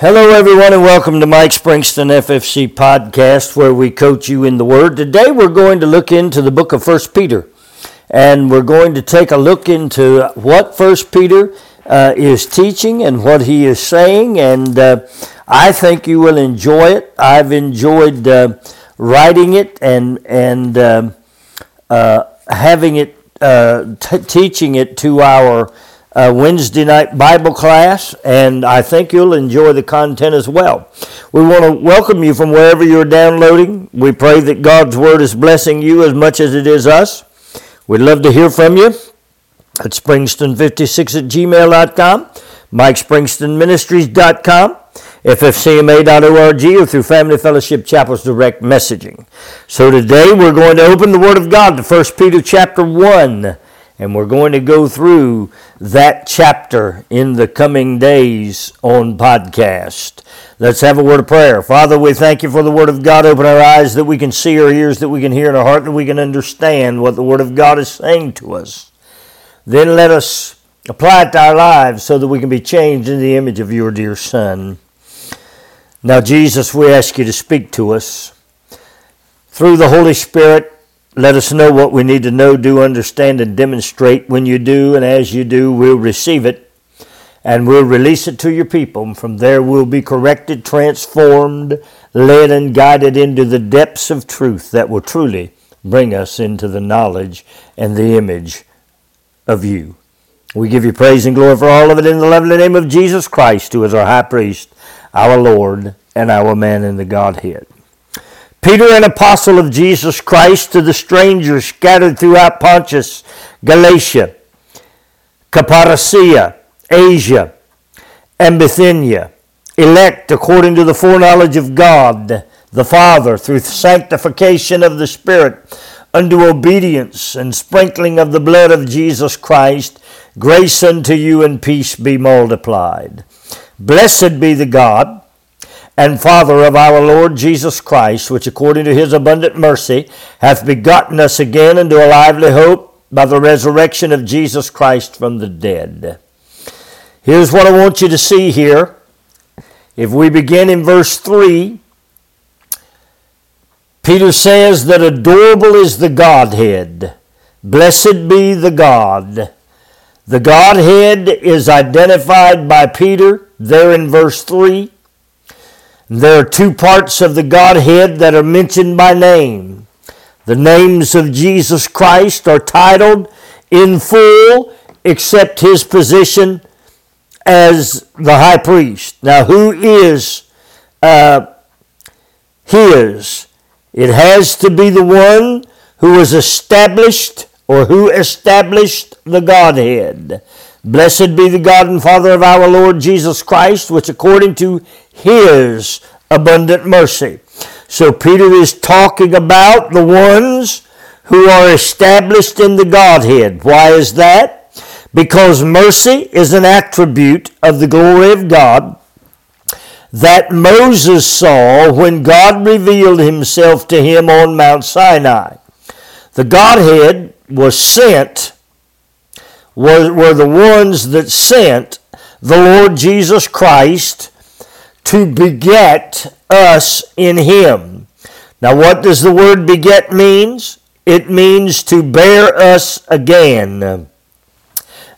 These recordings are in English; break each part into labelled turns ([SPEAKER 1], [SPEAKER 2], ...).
[SPEAKER 1] Hello, everyone, and welcome to Mike Springston FFC podcast, where we coach you in the Word. Today, we're going to look into the book of First Peter, and we're going to take a look into what First Peter uh, is teaching and what he is saying, and uh, I think you will enjoy it. I've enjoyed uh, writing it and and um, uh, having it uh, t- teaching it to our uh, Wednesday night Bible class, and I think you'll enjoy the content as well. We want to welcome you from wherever you're downloading. We pray that God's Word is blessing you as much as it is us. We'd love to hear from you at springston56 at gmail.com, mikespringstonministries.com, ffcma.org, or through Family Fellowship Chapel's direct messaging. So today we're going to open the Word of God to 1 Peter chapter 1 and we're going to go through that chapter in the coming days on podcast. Let's have a word of prayer. Father, we thank you for the Word of God. Open our eyes that we can see, our ears that we can hear, and our heart that we can understand what the Word of God is saying to us. Then let us apply it to our lives so that we can be changed in the image of your dear Son. Now, Jesus, we ask you to speak to us through the Holy Spirit let us know what we need to know, do, understand, and demonstrate. When you do, and as you do, we'll receive it and we'll release it to your people. From there, we'll be corrected, transformed, led, and guided into the depths of truth that will truly bring us into the knowledge and the image of you. We give you praise and glory for all of it in the lovely name of Jesus Christ, who is our high priest, our Lord, and our man in the Godhead. Peter, an apostle of Jesus Christ, to the strangers scattered throughout Pontus, Galatia, Cappadocia, Asia, and Bithynia, elect according to the foreknowledge of God the Father, through sanctification of the Spirit, unto obedience and sprinkling of the blood of Jesus Christ, grace unto you and peace be multiplied. Blessed be the God and Father of our Lord Jesus Christ, which according to his abundant mercy hath begotten us again into a lively hope by the resurrection of Jesus Christ from the dead. Here's what I want you to see here. If we begin in verse 3, Peter says that adorable is the Godhead. Blessed be the God. The Godhead is identified by Peter there in verse 3. There are two parts of the Godhead that are mentioned by name. The names of Jesus Christ are titled in full except his position as the high priest. Now, who is uh, his? It has to be the one who was established or who established the Godhead. Blessed be the God and Father of our Lord Jesus Christ, which according to his abundant mercy. So Peter is talking about the ones who are established in the Godhead. Why is that? Because mercy is an attribute of the glory of God that Moses saw when God revealed himself to him on Mount Sinai. The Godhead was sent, were, were the ones that sent the Lord Jesus Christ to beget us in him. Now, what does the word beget means? It means to bear us again.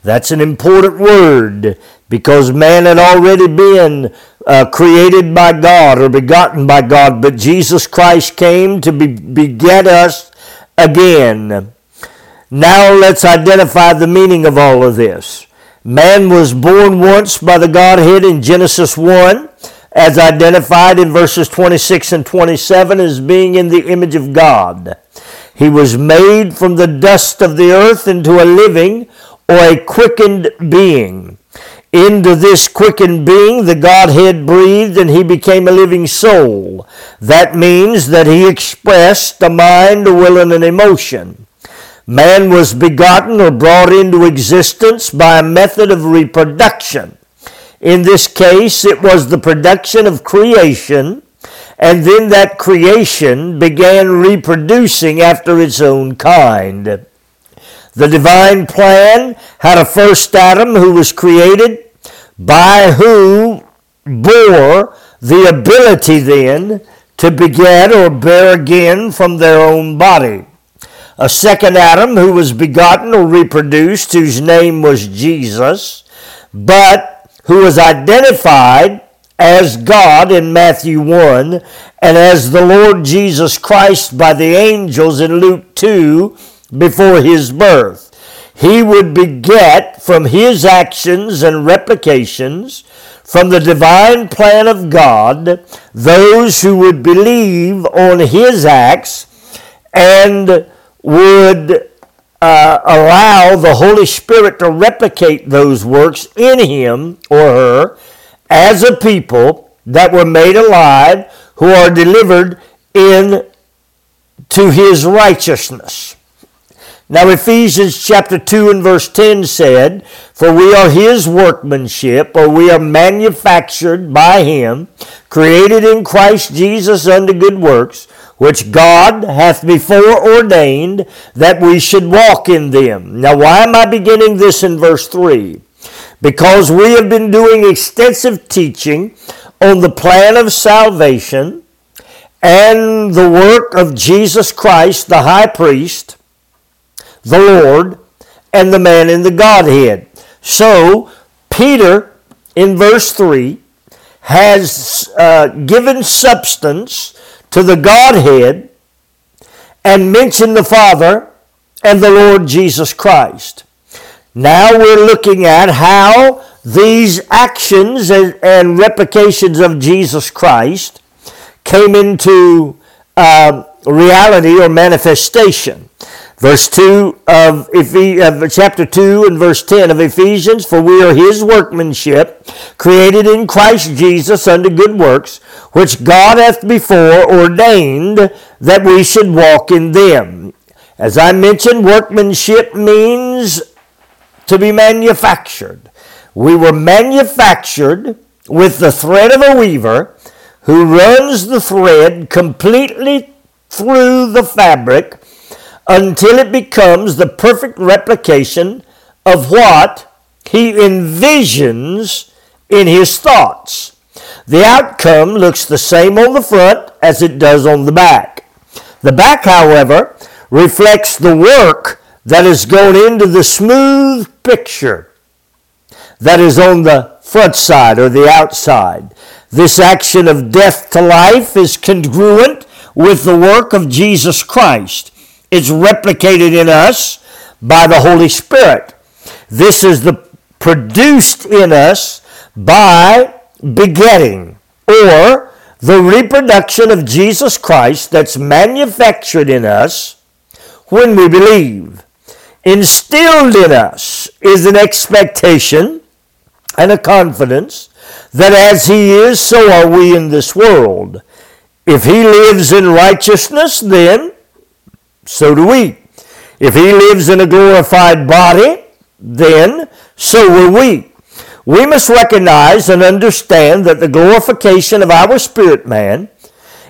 [SPEAKER 1] That's an important word because man had already been uh, created by God or begotten by God, but Jesus Christ came to be, beget us again. Now let's identify the meaning of all of this. Man was born once by the Godhead in Genesis 1 as identified in verses 26 and 27 as being in the image of God. He was made from the dust of the earth into a living or a quickened being. Into this quickened being, the Godhead breathed and he became a living soul. That means that he expressed a mind, a will, and an emotion. Man was begotten or brought into existence by a method of reproduction. In this case, it was the production of creation, and then that creation began reproducing after its own kind. The divine plan had a first Adam who was created, by who bore the ability then to beget or bear again from their own body. A second Adam who was begotten or reproduced, whose name was Jesus, but who was identified as God in Matthew 1 and as the Lord Jesus Christ by the angels in Luke 2 before his birth. He would beget from his actions and replications from the divine plan of God those who would believe on his acts and would uh, allow the Holy Spirit to replicate those works in him or her as a people that were made alive who are delivered in to his righteousness. Now, Ephesians chapter 2 and verse 10 said, For we are his workmanship, or we are manufactured by him, created in Christ Jesus unto good works, which God hath before ordained that we should walk in them. Now, why am I beginning this in verse 3? Because we have been doing extensive teaching on the plan of salvation and the work of Jesus Christ, the high priest the Lord, and the man in the Godhead. So, Peter, in verse 3, has uh, given substance to the Godhead and mention the Father and the Lord Jesus Christ. Now we're looking at how these actions and, and replications of Jesus Christ came into uh, reality or manifestation. Verse 2 of, chapter 2 and verse 10 of Ephesians, For we are his workmanship, created in Christ Jesus unto good works, which God hath before ordained that we should walk in them. As I mentioned, workmanship means to be manufactured. We were manufactured with the thread of a weaver who runs the thread completely through the fabric until it becomes the perfect replication of what he envisions in his thoughts. The outcome looks the same on the front as it does on the back. The back, however, reflects the work that has gone into the smooth picture that is on the front side or the outside. This action of death to life is congruent with the work of Jesus Christ. It's replicated in us by the Holy Spirit. This is the produced in us by begetting or the reproduction of Jesus Christ that's manufactured in us when we believe. Instilled in us is an expectation and a confidence that as He is, so are we in this world. If He lives in righteousness, then so do we. If he lives in a glorified body, then so will we. We must recognize and understand that the glorification of our spirit man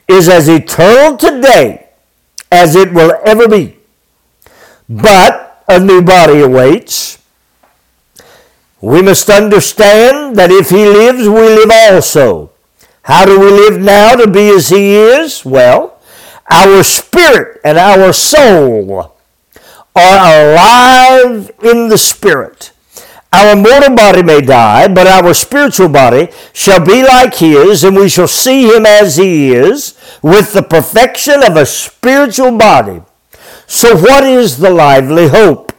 [SPEAKER 1] is as eternal today as it will ever be. But a new body awaits. We must understand that if he lives, we live also. How do we live now to be as he is? Well, our spirit and our soul are alive in the spirit. Our mortal body may die, but our spiritual body shall be like his, and we shall see him as he is, with the perfection of a spiritual body. So, what is the lively hope?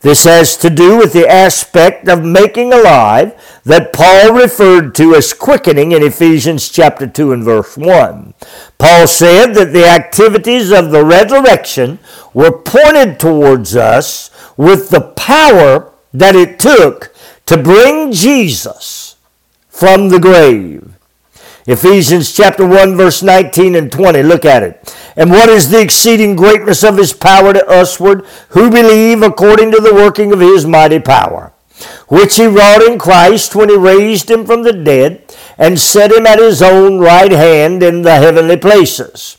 [SPEAKER 1] This has to do with the aspect of making alive that Paul referred to as quickening in Ephesians chapter 2 and verse 1. Paul said that the activities of the resurrection were pointed towards us with the power that it took to bring Jesus from the grave. Ephesians chapter 1 verse 19 and 20. Look at it. And what is the exceeding greatness of his power to usward who believe according to the working of his mighty power, which he wrought in Christ when he raised him from the dead and set him at his own right hand in the heavenly places.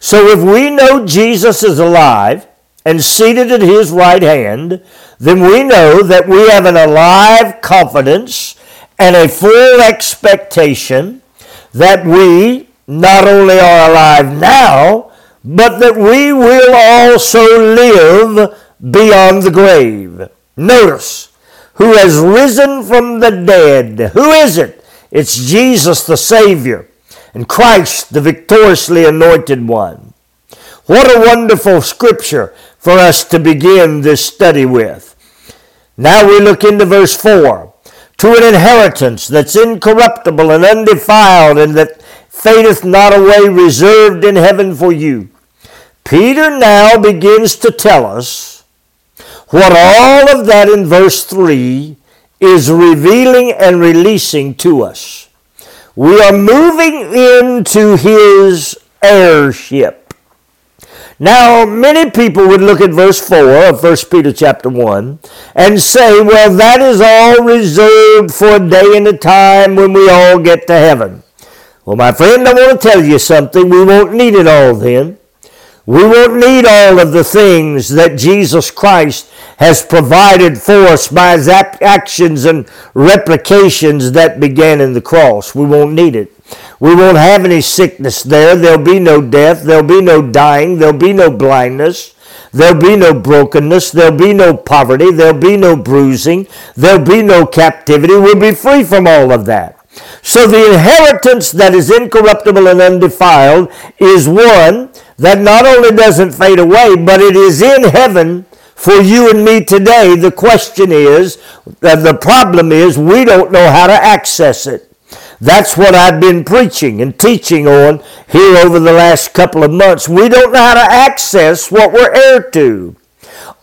[SPEAKER 1] So if we know Jesus is alive and seated at his right hand, then we know that we have an alive confidence and a full expectation that we not only are alive now, but that we will also live beyond the grave. Notice, who has risen from the dead. Who is it? It's Jesus the Savior and Christ the victoriously anointed one. What a wonderful scripture for us to begin this study with. Now we look into verse 4 to an inheritance that's incorruptible and undefiled and that fadeth not away, reserved in heaven for you. Peter now begins to tell us what all of that in verse 3 is revealing and releasing to us. We are moving into his heirship. Now, many people would look at verse 4 of 1 Peter chapter 1 and say, well, that is all reserved for a day and a time when we all get to heaven. Well, my friend, I want to tell you something. We won't need it all then. We won't need all of the things that Jesus Christ has provided for us by his actions and replications that began in the cross. We won't need it. We won't have any sickness there. There'll be no death. There'll be no dying. There'll be no blindness. There'll be no brokenness. There'll be no poverty. There'll be no bruising. There'll be no captivity. We'll be free from all of that. So the inheritance that is incorruptible and undefiled is one that not only doesn't fade away, but it is in heaven for you and me today. The question is, uh, the problem is, we don't know how to access it. That's what I've been preaching and teaching on here over the last couple of months. We don't know how to access what we're heir to.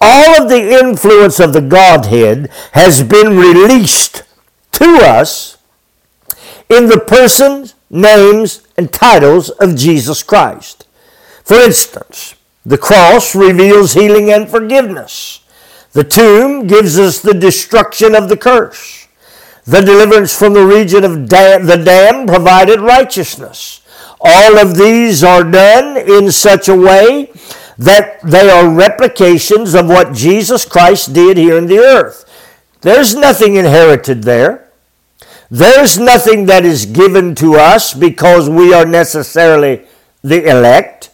[SPEAKER 1] All of the influence of the Godhead has been released to us in the persons, names, and titles of Jesus Christ. For instance, the cross reveals healing and forgiveness. The tomb gives us the destruction of the curse. The deliverance from the region of the dam provided righteousness. All of these are done in such a way that they are replications of what Jesus Christ did here in the earth. There's nothing inherited there. There's nothing that is given to us because we are necessarily the elect.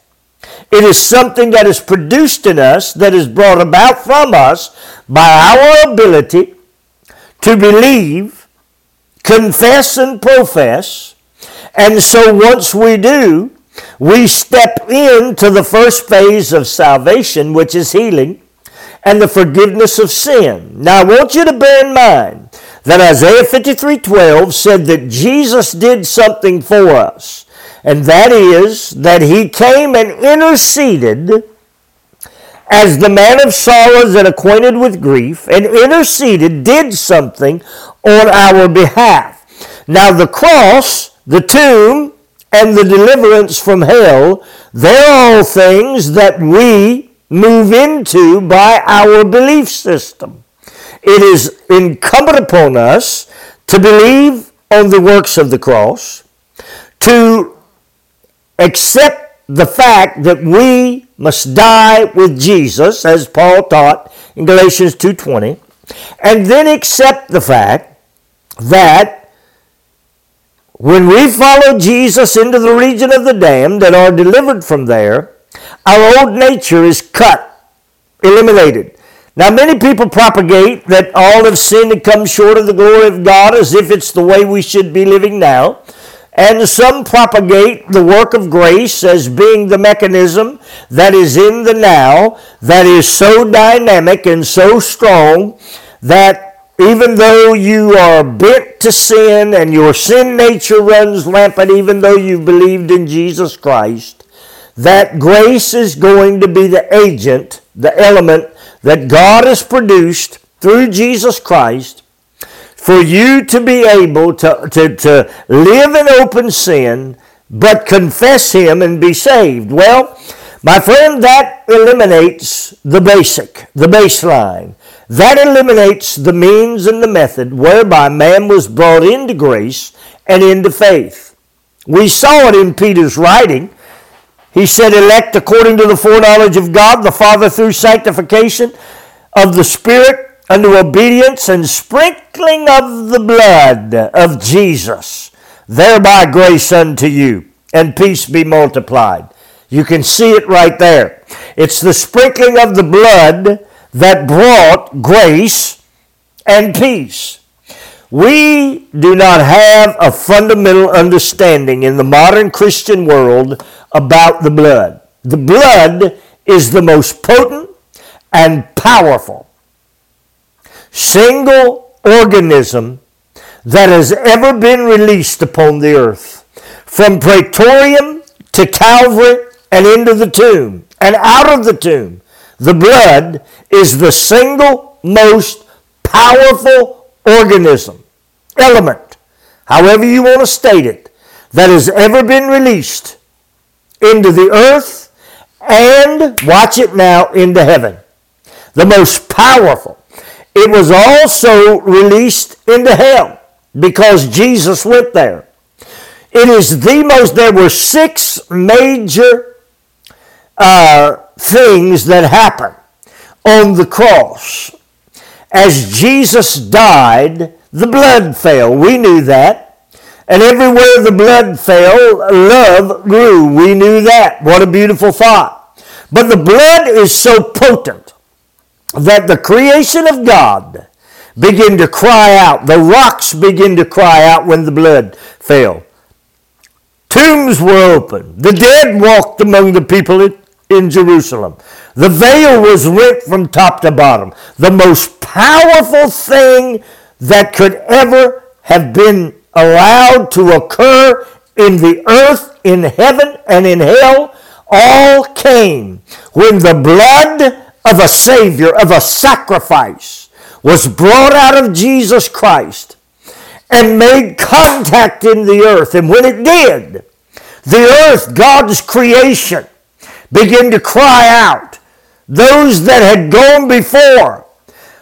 [SPEAKER 1] It is something that is produced in us, that is brought about from us by our ability to believe confess and profess. And so once we do, we step into the first phase of salvation, which is healing and the forgiveness of sin. Now I want you to bear in mind that Isaiah 53:12 said that Jesus did something for us. And that is that he came and interceded as the man of sorrows and acquainted with grief, and interceded, did something on our behalf. Now, the cross, the tomb, and the deliverance from hell, they're all things that we move into by our belief system. It is incumbent upon us to believe on the works of the cross, to accept the fact that we must die with Jesus, as Paul taught in Galatians 2.20, and then accept the fact that when we follow Jesus into the region of the damned and are delivered from there, our old nature is cut, eliminated. Now, many people propagate that all have sinned and come short of the glory of God as if it's the way we should be living now. And some propagate the work of grace as being the mechanism that is in the now, that is so dynamic and so strong that even though you are bent to sin and your sin nature runs rampant, even though you've believed in Jesus Christ, that grace is going to be the agent, the element that God has produced through Jesus Christ for you to be able to, to, to live in open sin, but confess Him and be saved. Well, my friend, that eliminates the basic, the baseline. That eliminates the means and the method whereby man was brought into grace and into faith. We saw it in Peter's writing. He said, elect according to the foreknowledge of God, the Father through sanctification of the Spirit unto obedience and sprinkling of the blood of Jesus, thereby grace unto you, and peace be multiplied. You can see it right there. It's the sprinkling of the blood that brought grace and peace. We do not have a fundamental understanding in the modern Christian world about the blood. The blood is the most potent and powerful single organism that has ever been released upon the earth. From Praetorium to Calvary and into the tomb and out of the tomb, the blood is the single most powerful organism, element, however you want to state it, that has ever been released into the earth and, watch it now, into heaven. The most powerful. It was also released into hell because Jesus went there. It is the most, there were six major uh, things that happened on the cross. As Jesus died, the blood fell. We knew that. And everywhere the blood fell, love grew. We knew that. What a beautiful thought. But the blood is so potent that the creation of God begin to cry out. The rocks begin to cry out when the blood fell. Tombs were open. The dead walked among the people in, in Jerusalem. The veil was rent from top to bottom. The most powerful thing that could ever have been allowed to occur in the earth, in heaven, and in hell all came when the blood of a Savior, of a sacrifice, was brought out of Jesus Christ and made contact in the earth. And when it did, the earth, God's creation, began to cry out. Those that had gone before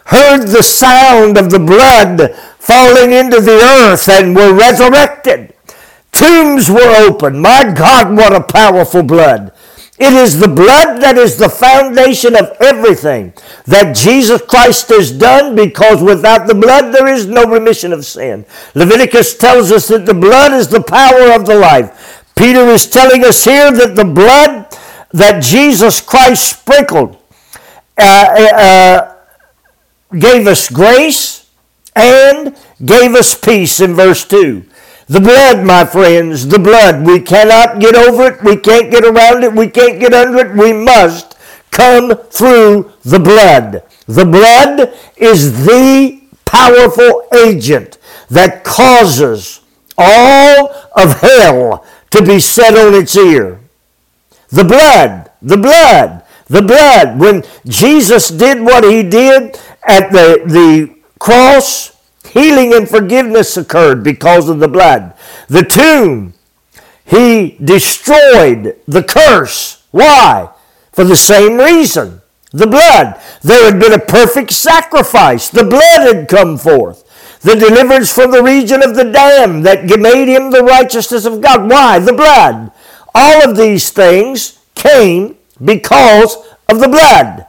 [SPEAKER 1] heard the sound of the blood falling into the earth and were resurrected. Tombs were opened. My God, what a powerful blood. It is the blood that is the foundation of everything that Jesus Christ has done because without the blood there is no remission of sin. Leviticus tells us that the blood is the power of the life. Peter is telling us here that the blood that Jesus Christ sprinkled uh, uh, gave us grace and gave us peace in verse 2. The blood, my friends, the blood. We cannot get over it. We can't get around it. We can't get under it. We must come through the blood. The blood is the powerful agent that causes all of hell to be set on its ear. The blood, the blood, the blood. When Jesus did what he did at the, the cross, Healing and forgiveness occurred because of the blood. The tomb, he destroyed the curse. Why? For the same reason. The blood. There had been a perfect sacrifice. The blood had come forth. The deliverance from the region of the damned that made him the righteousness of God. Why? The blood. All of these things came because of the blood.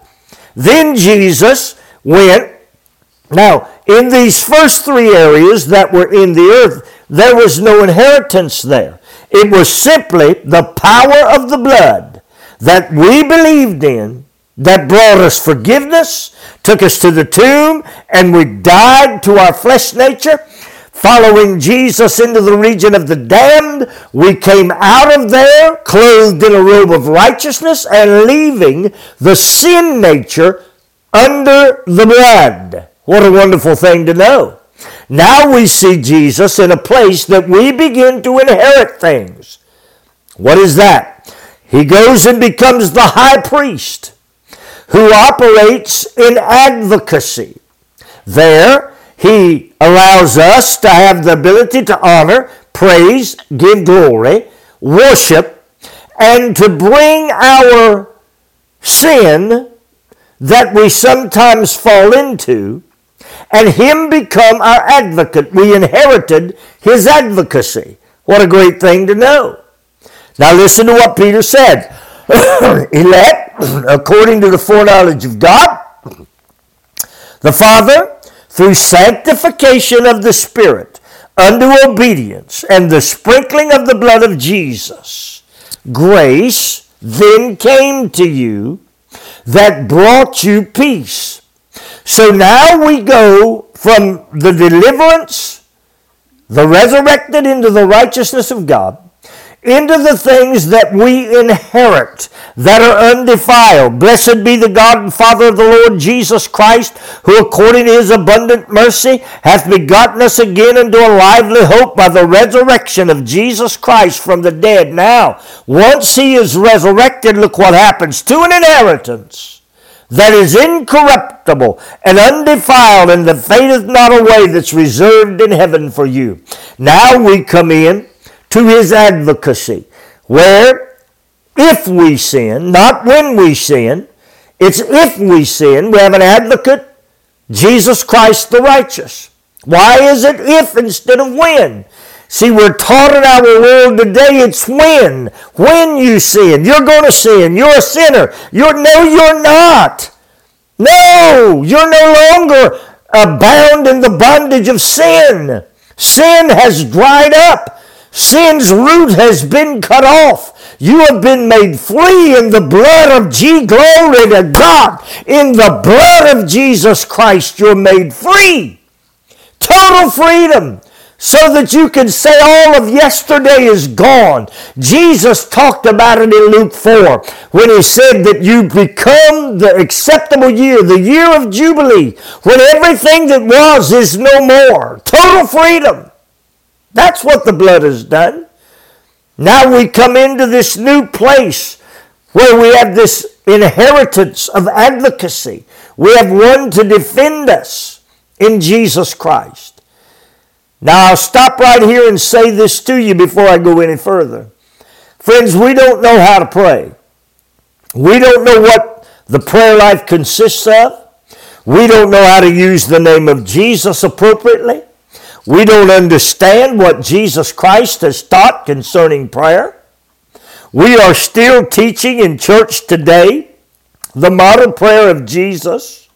[SPEAKER 1] Then Jesus went. Now, in these first three areas that were in the earth, there was no inheritance there. It was simply the power of the blood that we believed in that brought us forgiveness, took us to the tomb, and we died to our flesh nature. Following Jesus into the region of the damned, we came out of there clothed in a robe of righteousness and leaving the sin nature under the blood. What a wonderful thing to know. Now we see Jesus in a place that we begin to inherit things. What is that? He goes and becomes the high priest who operates in advocacy. There, he allows us to have the ability to honor, praise, give glory, worship, and to bring our sin that we sometimes fall into and him become our advocate. We inherited his advocacy. What a great thing to know. Now listen to what Peter said. Elect, according to the foreknowledge of God, The Father, through sanctification of the Spirit, unto obedience, and the sprinkling of the blood of Jesus, grace then came to you that brought you peace. So now we go from the deliverance, the resurrected into the righteousness of God, into the things that we inherit that are undefiled. Blessed be the God and Father of the Lord Jesus Christ, who according to his abundant mercy hath begotten us again into a lively hope by the resurrection of Jesus Christ from the dead. Now, once he is resurrected, look what happens to an inheritance that is incorruptible and undefiled and that fadeth not away that's reserved in heaven for you. Now we come in to his advocacy, where if we sin, not when we sin, it's if we sin, we have an advocate, Jesus Christ the righteous. Why is it if instead of when? See, we're taught in our world today it's when. When you sin. You're going to sin. You're a sinner. You're, no, you're not. No, you're no longer bound in the bondage of sin. Sin has dried up. Sin's root has been cut off. You have been made free in the blood of G. Glory to God. In the blood of Jesus Christ, you're made free. Total freedom so that you can say all of yesterday is gone. Jesus talked about it in Luke 4 when he said that you become the acceptable year, the year of Jubilee, when everything that was is no more. Total freedom. That's what the blood has done. Now we come into this new place where we have this inheritance of advocacy. We have one to defend us in Jesus Christ. Now I'll stop right here and say this to you before I go any further. Friends, we don't know how to pray. We don't know what the prayer life consists of. We don't know how to use the name of Jesus appropriately. We don't understand what Jesus Christ has taught concerning prayer. We are still teaching in church today the model prayer of Jesus,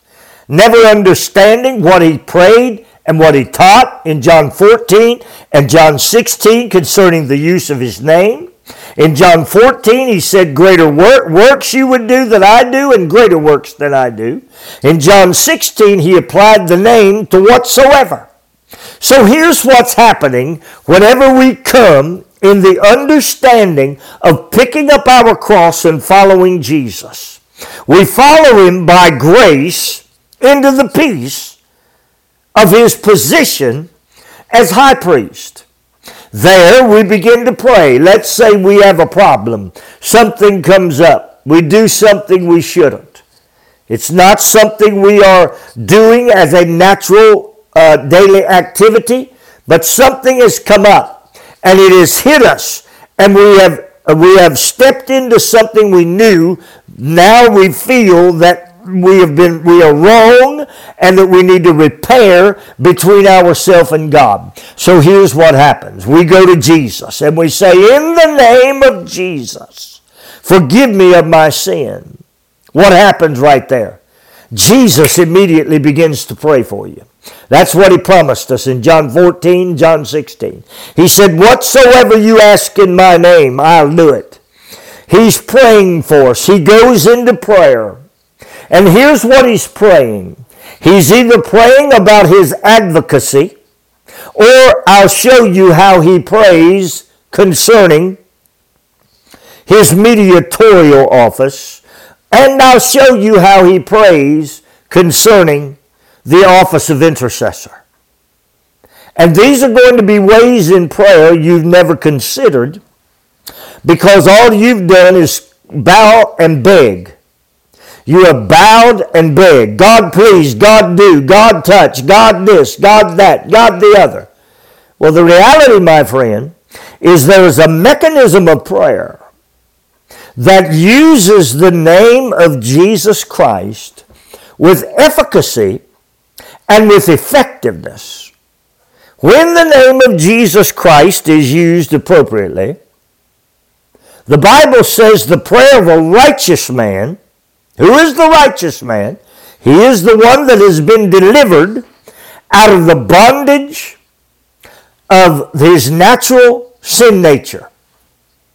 [SPEAKER 1] never understanding what he prayed and what he taught in John 14 and John 16 concerning the use of his name. In John 14, he said, Greater work, works you would do than I do, and greater works than I do. In John 16, he applied the name to whatsoever. So here's what's happening whenever we come in the understanding of picking up our cross and following Jesus. We follow him by grace into the peace of his position as high priest. There we begin to pray. Let's say we have a problem. Something comes up. We do something we shouldn't. It's not something we are doing as a natural uh, daily activity, but something has come up and it has hit us, and we have we have stepped into something we knew. Now we feel that we have been we are wrong and that we need to repair between ourselves and God. So here's what happens. We go to Jesus and we say, In the name of Jesus, forgive me of my sin. What happens right there? Jesus immediately begins to pray for you. That's what he promised us in John 14, John 16. He said, Whatsoever you ask in my name, I'll do it. He's praying for us. He goes into prayer. And here's what he's praying. He's either praying about his advocacy, or I'll show you how he prays concerning his mediatorial office, and I'll show you how he prays concerning the office of intercessor. And these are going to be ways in prayer you've never considered because all you've done is bow and beg. You have bowed and begged. God please, God do, God touch, God this, God that, God the other. Well, the reality, my friend, is there is a mechanism of prayer that uses the name of Jesus Christ with efficacy and with effectiveness. When the name of Jesus Christ is used appropriately, the Bible says the prayer of a righteous man, who is the righteous man? He is the one that has been delivered out of the bondage of his natural sin nature.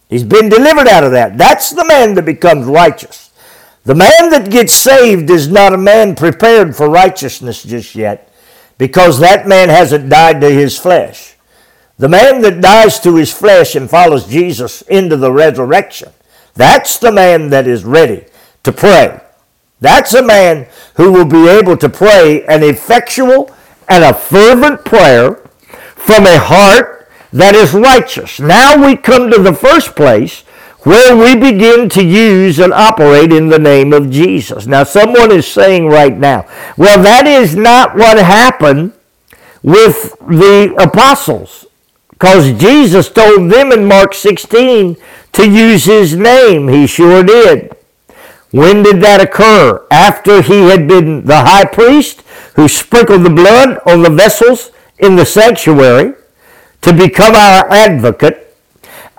[SPEAKER 1] He's been delivered out of that. That's the man that becomes righteous. The man that gets saved is not a man prepared for righteousness just yet because that man hasn't died to his flesh. The man that dies to his flesh and follows Jesus into the resurrection, that's the man that is ready to pray. That's a man who will be able to pray an effectual and a fervent prayer from a heart that is righteous. Now we come to the first place where we begin to use and operate in the name of Jesus. Now, someone is saying right now, well, that is not what happened with the apostles. Because Jesus told them in Mark 16 to use his name. He sure did. When did that occur? After he had been the high priest who sprinkled the blood on the vessels in the sanctuary to become our advocate.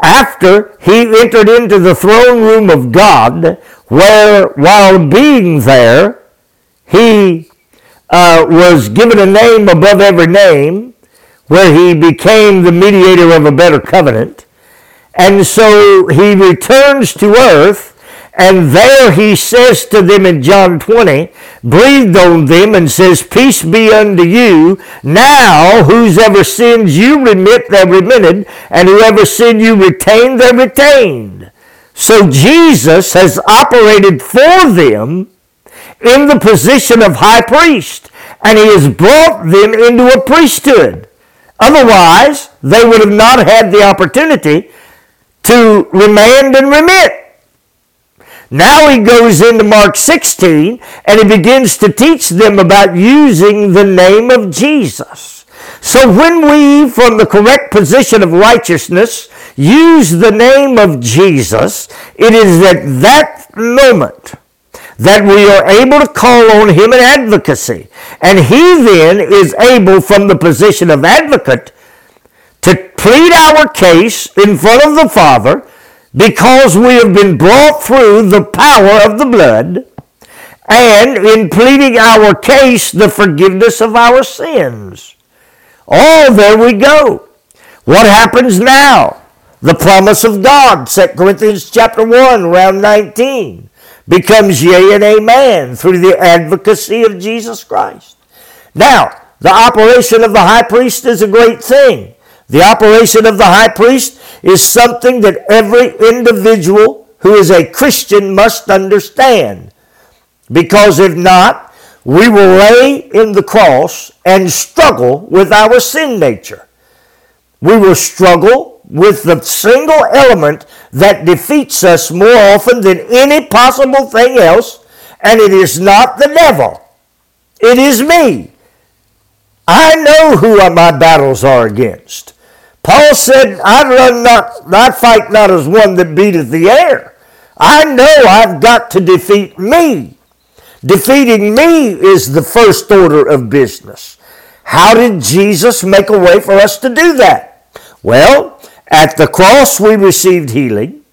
[SPEAKER 1] After he entered into the throne room of God, where while being there, he uh, was given a name above every name, where he became the mediator of a better covenant. And so he returns to earth and there he says to them in John 20, breathed on them and says, Peace be unto you. Now, whosoever sins you remit, they're remitted, and whoever sin you retain, they're retained. So Jesus has operated for them in the position of high priest, and he has brought them into a priesthood. Otherwise, they would have not had the opportunity to remand and remit. Now he goes into Mark 16 and he begins to teach them about using the name of Jesus. So when we, from the correct position of righteousness, use the name of Jesus, it is at that moment that we are able to call on him in advocacy. And he then is able, from the position of advocate, to plead our case in front of the Father because we have been brought through the power of the blood and in pleading our case the forgiveness of our sins. Oh, there we go. What happens now? The promise of God, 2 Corinthians chapter 1, round 19, becomes yea and amen through the advocacy of Jesus Christ. Now, the operation of the high priest is a great thing. The operation of the high priest is something that every individual who is a Christian must understand. Because if not, we will lay in the cross and struggle with our sin nature. We will struggle with the single element that defeats us more often than any possible thing else, and it is not the devil. It is me. I know who my battles are against. Paul said, I run not, I fight not as one that beateth the air. I know I've got to defeat me. Defeating me is the first order of business. How did Jesus make a way for us to do that? Well, at the cross we received healing.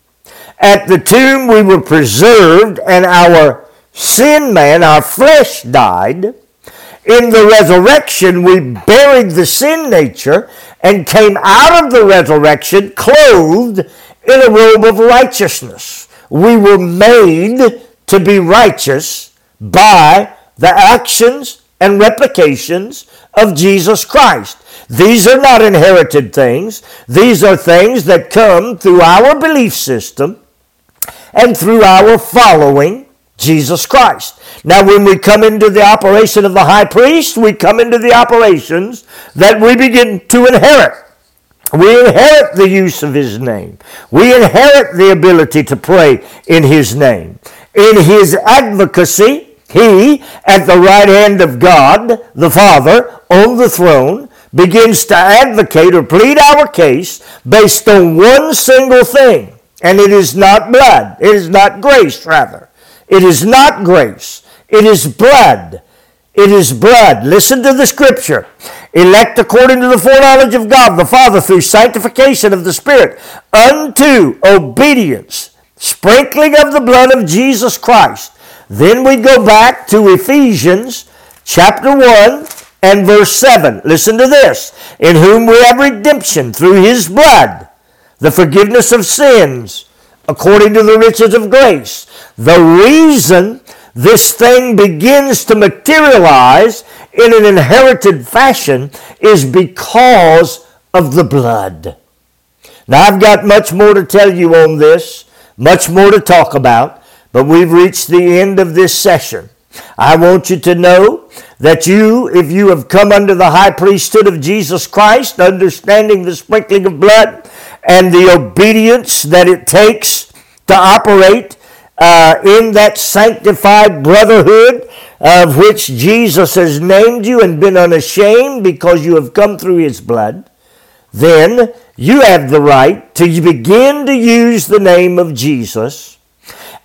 [SPEAKER 1] At the tomb we were preserved and our sin man, our flesh died. In the resurrection, we buried the sin nature and came out of the resurrection clothed in a robe of righteousness. We were made to be righteous by the actions and replications of Jesus Christ. These are not inherited things. These are things that come through our belief system and through our following Jesus Christ. Now, when we come into the operation of the high priest, we come into the operations that we begin to inherit. We inherit the use of his name. We inherit the ability to pray in his name. In his advocacy, he, at the right hand of God, the Father, on the throne, begins to advocate or plead our case based on one single thing. And it is not blood. It is not grace, rather. It is not grace. It is blood. It is blood. Listen to the scripture. Elect according to the foreknowledge of God the Father through sanctification of the Spirit unto obedience, sprinkling of the blood of Jesus Christ. Then we go back to Ephesians chapter 1 and verse 7. Listen to this. In whom we have redemption through his blood, the forgiveness of sins, according to the riches of grace. The reason this thing begins to materialize in an inherited fashion is because of the blood. Now, I've got much more to tell you on this, much more to talk about, but we've reached the end of this session. I want you to know that you, if you have come under the high priesthood of Jesus Christ, understanding the sprinkling of blood and the obedience that it takes to operate uh, in that sanctified brotherhood of which Jesus has named you and been unashamed because you have come through his blood, then you have the right to begin to use the name of Jesus,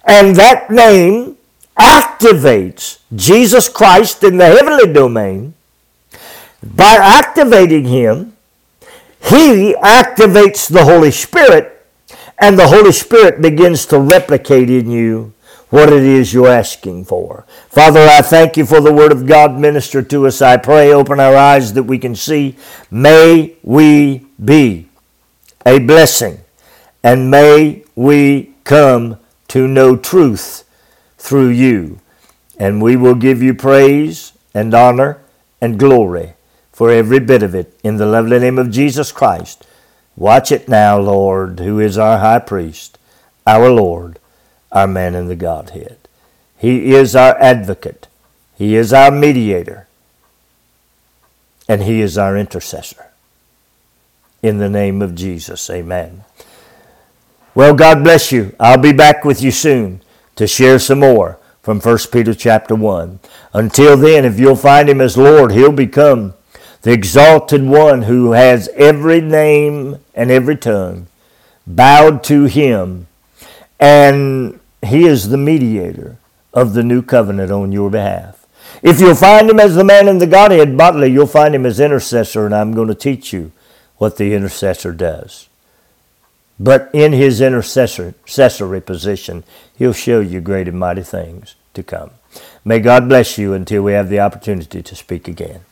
[SPEAKER 1] and that name activates Jesus Christ in the heavenly domain. By activating him, he activates the Holy Spirit and the Holy Spirit begins to replicate in you what it is you're asking for. Father, I thank you for the Word of God. Minister to us. I pray, open our eyes that we can see. May we be a blessing, and may we come to know truth through you. And we will give you praise and honor and glory for every bit of it in the lovely name of Jesus Christ. Watch it now, Lord, who is our high priest, our Lord, our man in the Godhead. He is our advocate, He is our mediator, and He is our intercessor. In the name of Jesus, amen. Well, God bless you. I'll be back with you soon to share some more from 1 Peter chapter 1. Until then, if you'll find him as Lord, he'll become the exalted one who has every name and every tongue bowed to him, and he is the mediator of the new covenant on your behalf. If you'll find him as the man in the Godhead bodily, you'll find him as intercessor, and I'm going to teach you what the intercessor does. But in his intercessory position, he'll show you great and mighty things to come. May God bless you until we have the opportunity to speak again.